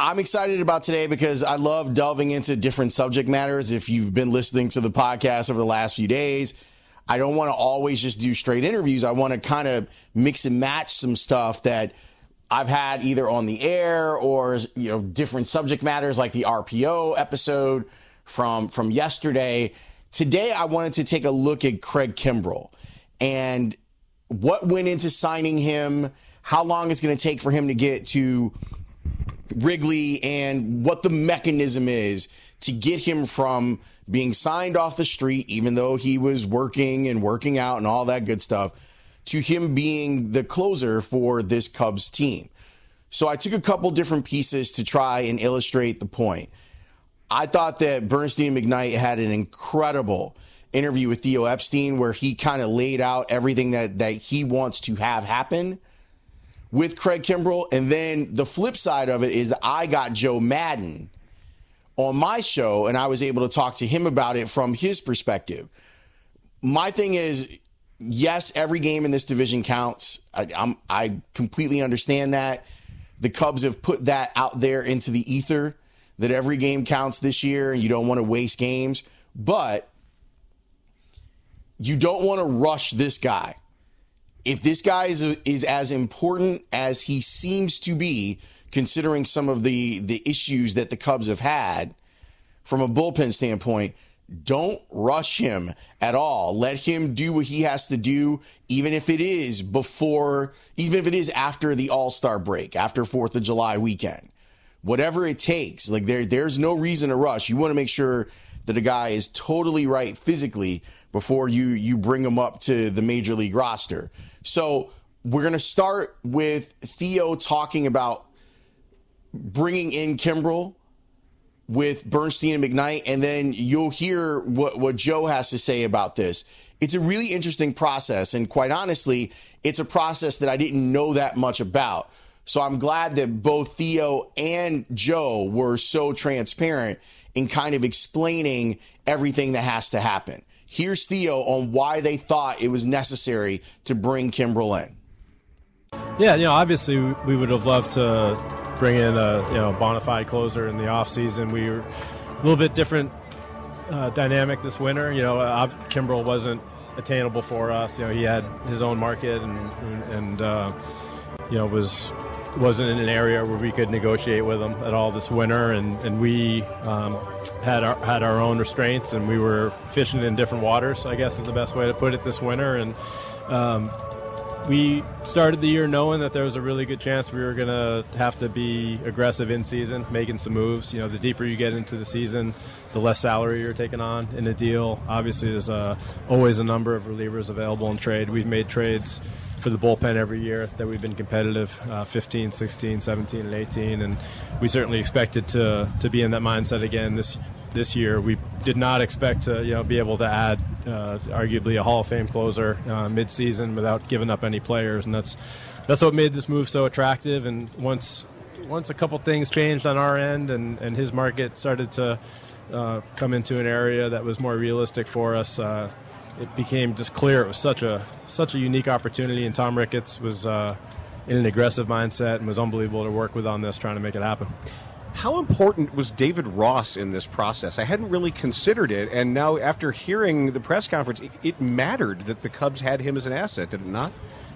I'm excited about today because I love delving into different subject matters. If you've been listening to the podcast over the last few days, I don't want to always just do straight interviews. I want to kind of mix and match some stuff that I've had either on the air or you know different subject matters like the RPO episode from from yesterday. Today I wanted to take a look at Craig Kimbrel and what went into signing him, how long it's going to take for him to get to Wrigley and what the mechanism is to get him from being signed off the street, even though he was working and working out and all that good stuff, to him being the closer for this Cubs team. So I took a couple different pieces to try and illustrate the point. I thought that Bernstein and McKnight had an incredible interview with Theo Epstein where he kind of laid out everything that, that he wants to have happen with Craig Kimbrel. And then the flip side of it is I got Joe Maddon on my show and I was able to talk to him about it from his perspective. My thing is, yes, every game in this division counts. I, I completely understand that. The Cubs have put that out there into the ether that every game counts this year and you don't want to waste games. But you don't want to rush this guy if this guy is, is as important as he seems to be, considering some of the, the issues that the Cubs have had from a bullpen standpoint, don't rush him at all. Let him do what he has to do, even if it is before, even if it is after the All Star break, after 4th of July weekend. Whatever it takes. Like there, there's no reason to rush. You want to make sure that a guy is totally right physically before you you bring him up to the major league roster. So we're to start with Theo talking about bringing in Kimbrel with Bernstein and McKnight, and then you'll hear what, what Joe has to say about this. It's a really interesting process, and quite honestly, it's a process that I didn't know that much about. So I'm glad that both Theo and Joe were so transparent in kind of explaining everything that has to happen. Here's Theo on why they thought it was necessary to bring Kimbrel in. Yeah, you know, obviously we would have loved to bring in a you know bona fide closer in the offseason. We were a little bit different uh, dynamic this winter. You know, uh, Kimbrel wasn't attainable for us. You know, he had his own market and and, and uh, you know was wasn't in an area where we could negotiate with them at all this winter, and and we um, had our had our own restraints, and we were fishing in different waters. I guess is the best way to put it this winter, and. Um, we started the year knowing that there was a really good chance we were going to have to be aggressive in season, making some moves. You know, the deeper you get into the season, the less salary you're taking on in a deal. Obviously, there's uh, always a number of relievers available in trade. We've made trades for the bullpen every year that we've been competitive uh, 15, 16, 17, and 18. And we certainly expected to, to be in that mindset again this this year. We did not expect to you know be able to add uh, arguably a Hall of Fame closer uh, midseason without giving up any players, and that's that's what made this move so attractive. And once once a couple things changed on our end, and, and his market started to uh, come into an area that was more realistic for us, uh, it became just clear it was such a such a unique opportunity. And Tom Ricketts was, uh, in an aggressive mindset and was unbelievable to work with on this, trying to make it happen. How important was David Ross in this process? I hadn't really considered it, and now after hearing the press conference, it, it mattered that the Cubs had him as an asset, did it not?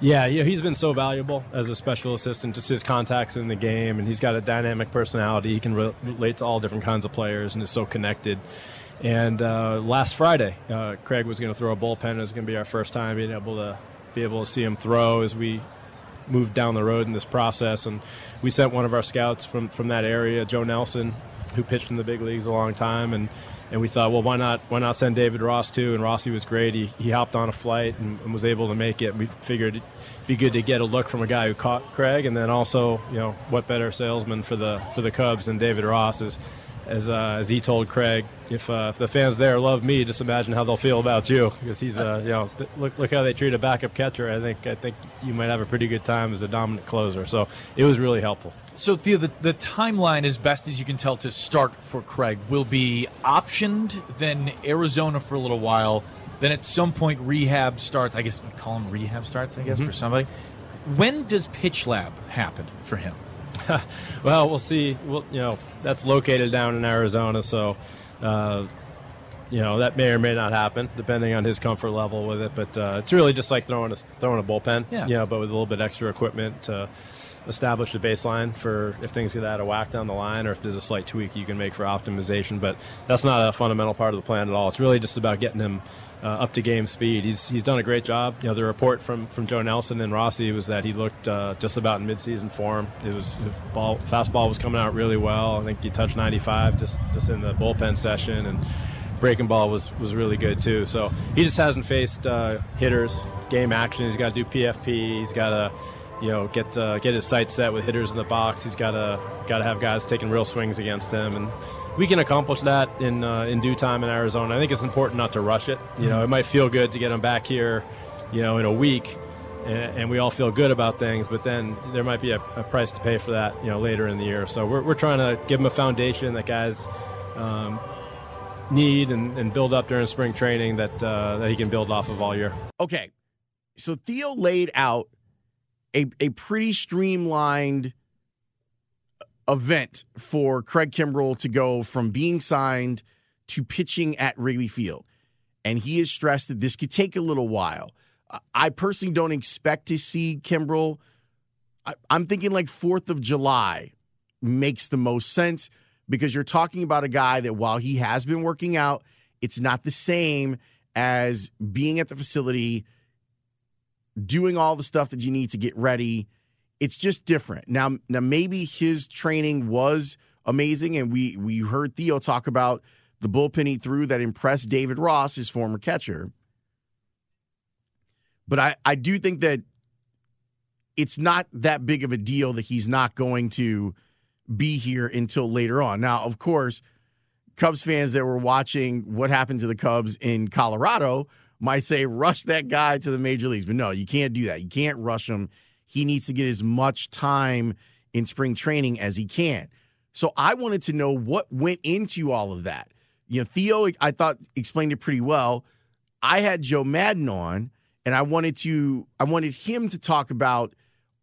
Yeah, yeah, he's been so valuable as a special assistant. Just his contacts in the game, and he's got a dynamic personality. He can re- relate to all different kinds of players, and is so connected. And uh, last Friday, uh, Craig was going to throw a bullpen. It was going to be our first time being able to be able to see him throw as we moved down the road in this process. And we sent one of our scouts from from that area, Joe Nelson, who pitched in the big leagues a long time, and and we thought, well, why not why not send David Ross too? And Rossi was great. He he hopped on a flight and, and was able to make it. We figured it'd be good to get a look from a guy who caught Craig, and then also, you know, what better salesman for the for the Cubs than David Ross is as uh, as he told Craig, if, uh, if the fans there love me, just imagine how they'll feel about you because he's uh, you know th- look look how they treat a backup catcher. I think I think you might have a pretty good time as a dominant closer. So it was really helpful. So Theo, the, the timeline, as best as you can tell, to start for Craig will be optioned, then Arizona for a little while, then at some point rehab starts. I guess we call them rehab starts. I guess mm-hmm. for somebody. When does pitch lab happen for him? well, we'll see. Well, you know, that's located down in Arizona, so uh, you know that may or may not happen depending on his comfort level with it. But uh, it's really just like throwing a throwing a bullpen, yeah. you know, but with a little bit extra equipment to establish the baseline for if things get out of whack down the line or if there's a slight tweak you can make for optimization. But that's not a fundamental part of the plan at all. It's really just about getting him uh, up to game speed. He's he's done a great job. You know, the report from, from Joe Nelson and Rossi was that he looked uh, just about in midseason form. It was ball fastball was coming out really well. I think he touched 95 just just in the bullpen session, and breaking ball was was really good too. So he just hasn't faced uh, hitters, game action. He's got to do PFP. He's got to you know get uh, get his sights set with hitters in the box. He's got to got to have guys taking real swings against him and we can accomplish that in uh, in due time in Arizona. I think it's important not to rush it. You know, it might feel good to get him back here, you know, in a week, and, we all feel good about things. But then there might be a, a, price to pay for that, you know, later in the year. So we're we're trying to give them a foundation that guys. Um, need and, and, build up during spring training that uh, that he can build off of all year. Okay, so Theo laid out a a pretty streamlined event for Craig Kimbrel to go from being signed to pitching at Wrigley Field. And he has stressed that this could take a little while. I personally don't expect to see Kimbrel. I'm thinking like 4th of July makes the most sense because you're talking about a guy that while he has been working out, it's not the same as being at the facility, doing all the stuff that you need to get ready it's just different. Now, now maybe his training was amazing, and we we heard Theo talk about the bullpen he threw that impressed David Ross, his former catcher. But I, I do think that it's not that big of a deal that he's not going to be here until later on. Now, of course, Cubs fans that were watching what happened to the Cubs in Colorado might say, rush that guy to the major leagues. But no, you can't do that. You can't rush him he needs to get as much time in spring training as he can. So I wanted to know what went into all of that. You know, Theo, I thought explained it pretty well. I had Joe Maddon on, and I wanted to, I wanted him to talk about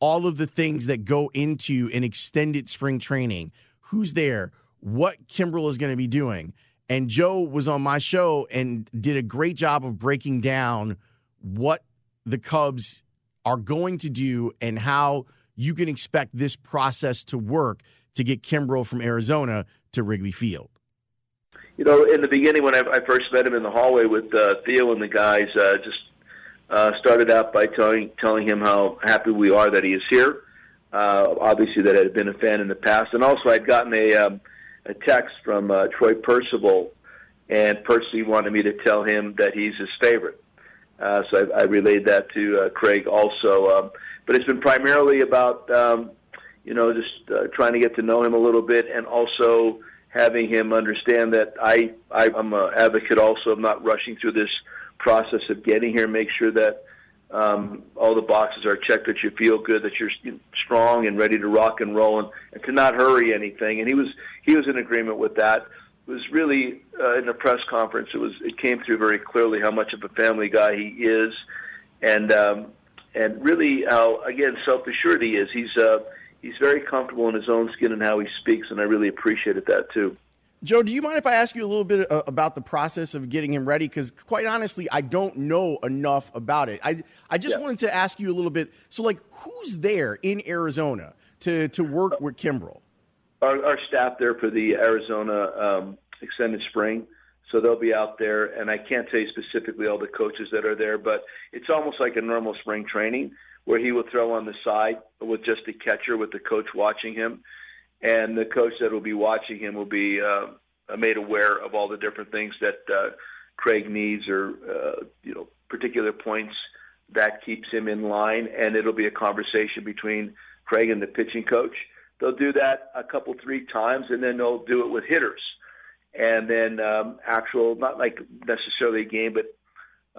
all of the things that go into an extended spring training. Who's there? What Kimbrel is going to be doing? And Joe was on my show and did a great job of breaking down what the Cubs are going to do and how you can expect this process to work to get Kimbrel from Arizona to Wrigley Field? You know, in the beginning, when I, I first met him in the hallway with uh, Theo and the guys, uh, just uh, started out by telling telling him how happy we are that he is here. Uh, obviously, that I had been a fan in the past, and also I'd gotten a um, a text from uh, Troy Percival, and Percy wanted me to tell him that he's his favorite. Uh, so I, I relayed that to uh, Craig also. Um, but it's been primarily about, um, you know, just uh, trying to get to know him a little bit and also having him understand that I, I I'm an advocate also of not rushing through this process of getting here. Make sure that um, all the boxes are checked, that you feel good, that you're strong and ready to rock and roll, and, and to not hurry anything. And he was he was in agreement with that was really uh, in the press conference. It was it came through very clearly how much of a family guy he is, and um, and really how again self assured he is. He's uh, he's very comfortable in his own skin and how he speaks, and I really appreciated that too. Joe, do you mind if I ask you a little bit uh, about the process of getting him ready? Because quite honestly, I don't know enough about it. I I just yeah. wanted to ask you a little bit. So, like, who's there in Arizona to to work with Kimbrel? Our, our staff there for the Arizona um, extended spring. So they'll be out there, and I can't tell you specifically all the coaches that are there, but it's almost like a normal spring training where he will throw on the side with just a catcher with the coach watching him, and the coach that will be watching him will be uh, made aware of all the different things that uh, Craig needs or uh, you know particular points that keeps him in line, and it'll be a conversation between Craig and the pitching coach. They'll do that a couple three times, and then they'll do it with hitters. And then um, actual, not like necessarily a game, but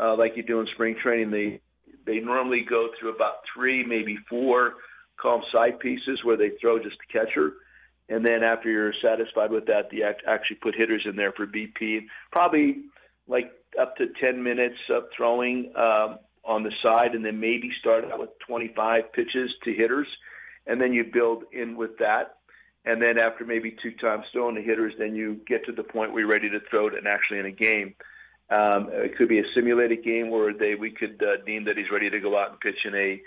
uh, like you do in spring training, they they normally go through about three, maybe four calm side pieces where they throw just the catcher, and then after you're satisfied with that, they actually put hitters in there for BP. Probably like up to 10 minutes of throwing um, on the side, and then maybe start out with 25 pitches to hitters, and then you build in with that and then after maybe two times throwing the hitters, then you get to the point where you're ready to throw it and actually in a game. Um, it could be a simulated game where they we could uh, deem that he's ready to go out and pitch in a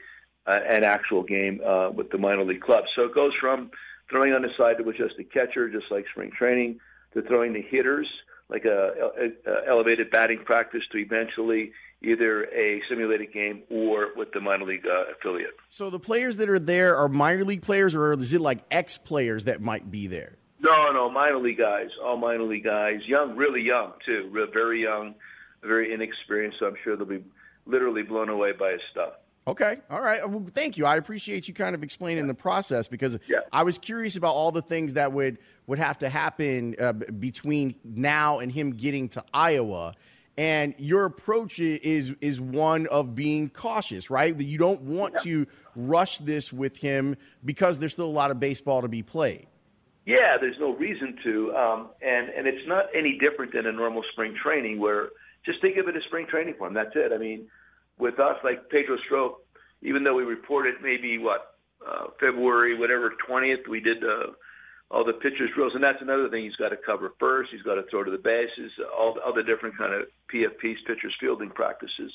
uh, an actual game uh, with the minor league club. So it goes from throwing on the side to just a catcher, just like spring training, to throwing the hitters like a, a, a elevated batting practice to eventually either a simulated game or with the minor league uh, affiliate. So the players that are there are minor league players, or is it like ex players that might be there? No, no, minor league guys, all minor league guys, young, really young too, very young, very inexperienced. So I'm sure they'll be literally blown away by his stuff. Okay. All right. Well, thank you. I appreciate you kind of explaining yeah. the process because yeah. I was curious about all the things that would would have to happen uh, between now and him getting to Iowa. And your approach is is one of being cautious, right? That you don't want yeah. to rush this with him because there's still a lot of baseball to be played. Yeah, there's no reason to, um, and and it's not any different than a normal spring training where just think of it as spring training for him. That's it. I mean with us, like Pedro Strop, even though we reported maybe what uh, February, whatever twentieth, we did uh, all the pitchers drills, and that's another thing he's got to cover first. He's got to throw to the bases, all the other different kind of PFPs, pitchers fielding practices,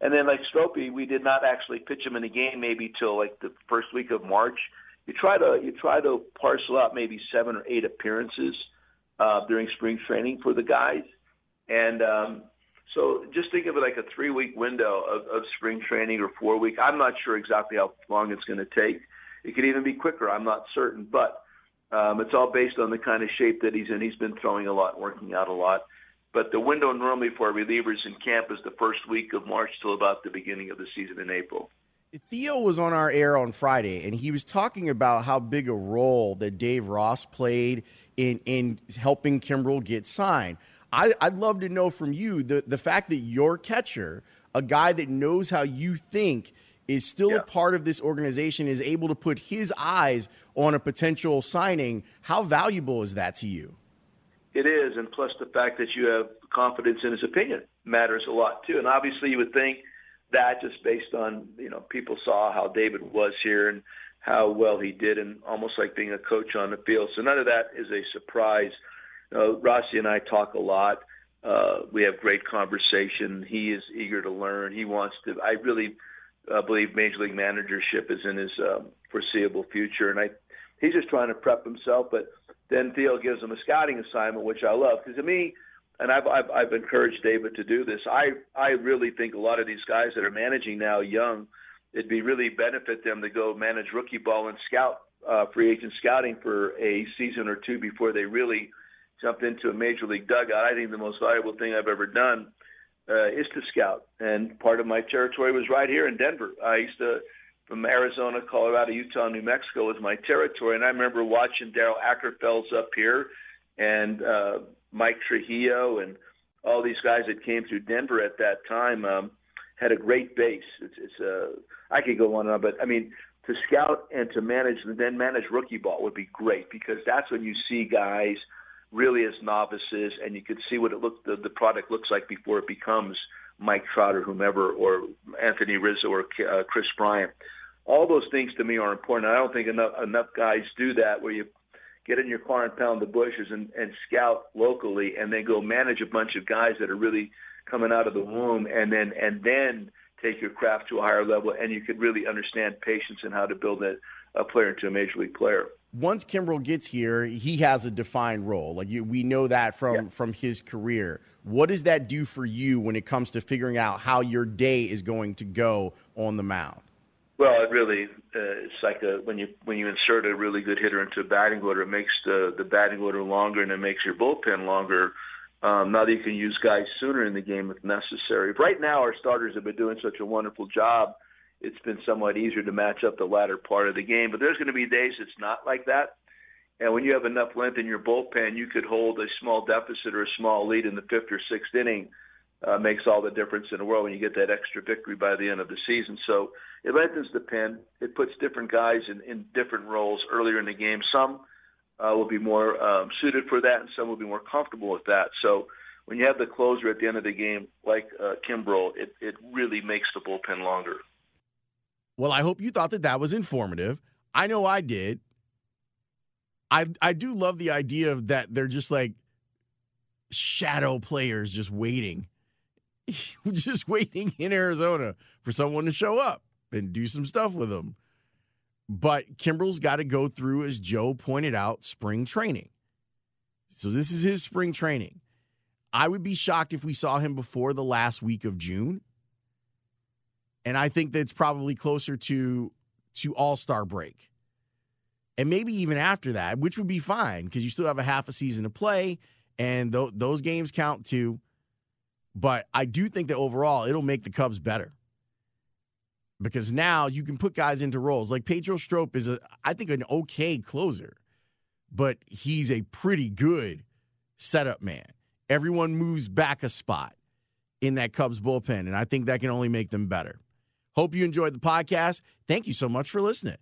and then like Stropey, we did not actually pitch him in a game maybe till like the first week of March. You try to you try to parcel out maybe seven or eight appearances uh, during spring training for the guys, and um, so just think of it like a three week window of, of spring training or four week. I'm not sure exactly how long it's going to take. It could even be quicker. I'm not certain, but um, it's all based on the kind of shape that he's in. He's been throwing a lot, working out a lot. But the window normally for relievers in camp is the first week of March till about the beginning of the season in April. Theo was on our air on Friday, and he was talking about how big a role that Dave Ross played in in helping Kimbrel get signed. I, would love to know from you the, the fact that your catcher, a guy that knows how you think, is still yeah. a part of this organization, is able to put his eyes on a potential signing. How valuable is that to you? It is, and plus the fact that you have confidence in his opinion matters a lot too. And obviously, you would think that just based on you know people saw how David was here and how well he did, and almost like being a coach on the field. So none of that is a surprise uh, Rossi and I talk a lot. Uh, we have great conversation. He is eager to learn. He wants to. I really uh, believe major league managership is in his um, foreseeable future, and I he's just trying to prep himself. But then Theo gives him a scouting assignment, which I love because to me, and I've, I've I've encouraged David to do this. I I really think a lot of these guys that are managing now, young, it'd be really benefit them to go manage rookie ball and scout uh, free agent scouting for a season or two before they really jumped into a major league dugout. I think the most valuable thing I've ever done uh, is to scout, and part of my territory was right here in Denver. I used to from Arizona, Colorado, Utah, New Mexico was my territory, and I remember watching Darrel Akerfelds up here, and uh, Mike Trujillo, and all these guys that came through Denver at that time um, had a great base. It's, it's uh, I could go on and on, but I mean to scout and to manage and then manage rookie ball would be great because that's when you see guys – really as novices, and you can see what it look the, the product looks like before it becomes Mike Trout or whomever, or Anthony Rizzo or uh, Kris Bryant. All those things to me are important. I don't think enough enough guys do that where you get in your car and pound the bushes and, and scout locally, and then go manage a bunch of guys that are really coming out of the womb, and then and then take your craft to a higher level, and you could really understand patience and how to build a, a player into a major league player. Once Kimbrel gets here, he has a defined role. Like you, we know that from yeah. from his career. What does that do for you when it comes to figuring out how your day is going to go on the mound? Well, it really uh, it's like a, when you when you insert a really good hitter into a batting order, it makes the the batting order longer and it makes your bullpen longer. Um, now that you can use guys sooner in the game if necessary. Right now, our starters have been doing such a wonderful job. It's been somewhat easier to match up the latter part of the game, but there's going to be days it's not like that. And when you have enough length in your bullpen, you could hold a small deficit or a small lead in the fifth or sixth inning. Uh, makes all the difference in the world when you get that extra victory by the end of the season. So it lengthens the pen. It puts different guys in, in different roles earlier in the game. Some uh, will be more um, suited for that, and some will be more comfortable with that. So when you have the closer at the end of the game, like uh, Kimbrel, it, it really makes the bullpen longer. Well, I hope you thought that that was informative. I know I did. I I do love the idea of that they're just like shadow players just waiting, just waiting in Arizona for someone to show up and do some stuff with them. But Kimbrel's got to go through, as Joe pointed out, spring training. So this is his spring training. I would be shocked if we saw him before the last week of June. And I think that's probably closer to to All-Star break. And maybe even after that, which would be fine because you still have a half a season to play and th- those games count too. But I do think that overall it'll make the Cubs better because now you can put guys into roles. Like Pedro Strop is a, I think, an okay closer, but he's a pretty good setup man. Everyone moves back a spot in that Cubs bullpen, and I think that can only make them better. Hope you enjoyed the podcast. Thank you so much for listening.